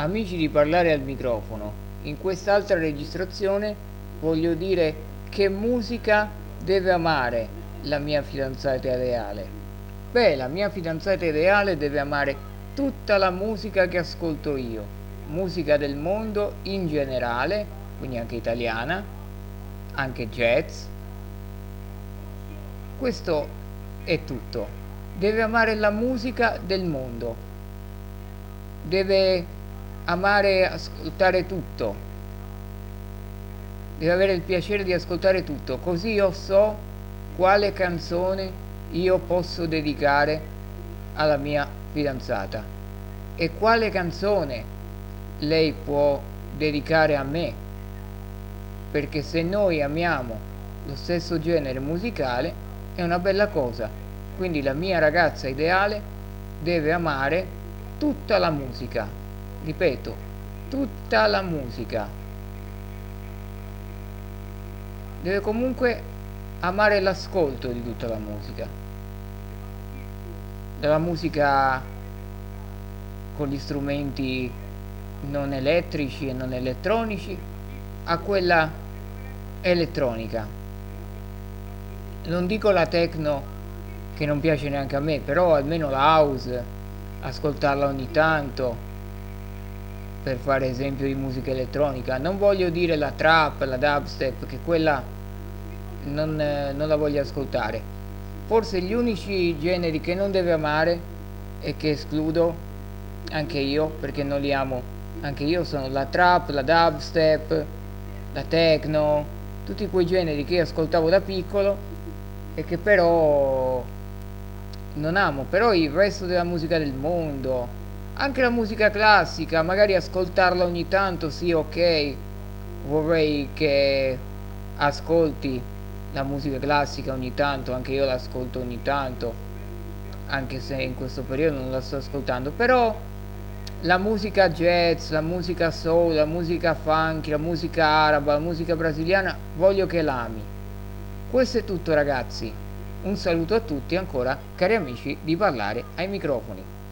Amici di parlare al microfono, in quest'altra registrazione voglio dire che musica deve amare la mia fidanzata ideale. Beh, la mia fidanzata ideale deve amare tutta la musica che ascolto io, musica del mondo in generale, quindi anche italiana, anche jazz. Questo è tutto. Deve amare la musica del mondo. Deve amare ascoltare tutto, deve avere il piacere di ascoltare tutto, così io so quale canzone io posso dedicare alla mia fidanzata. E quale canzone lei può dedicare a me, perché se noi amiamo lo stesso genere musicale è una bella cosa, quindi la mia ragazza ideale deve amare tutta la musica ripeto, tutta la musica. Deve comunque amare l'ascolto di tutta la musica. Dalla musica con gli strumenti non elettrici e non elettronici a quella elettronica. Non dico la techno che non piace neanche a me, però almeno la house, ascoltarla ogni tanto, per fare esempio di musica elettronica. Non voglio dire la trap, la dubstep che quella non, eh, non la voglio ascoltare. Forse gli unici generi che non deve amare e che escludo anche io perché non li amo anche io sono la trap, la dubstep la techno tutti quei generi che ascoltavo da piccolo e che però non amo. Però il resto della musica del mondo anche la musica classica, magari ascoltarla ogni tanto, sì, ok, vorrei che ascolti la musica classica ogni tanto, anche io l'ascolto ogni tanto, anche se in questo periodo non la sto ascoltando, però la musica jazz, la musica soul, la musica funky, la musica araba, la musica brasiliana, voglio che l'ami. Questo è tutto ragazzi, un saluto a tutti ancora, cari amici di parlare ai microfoni.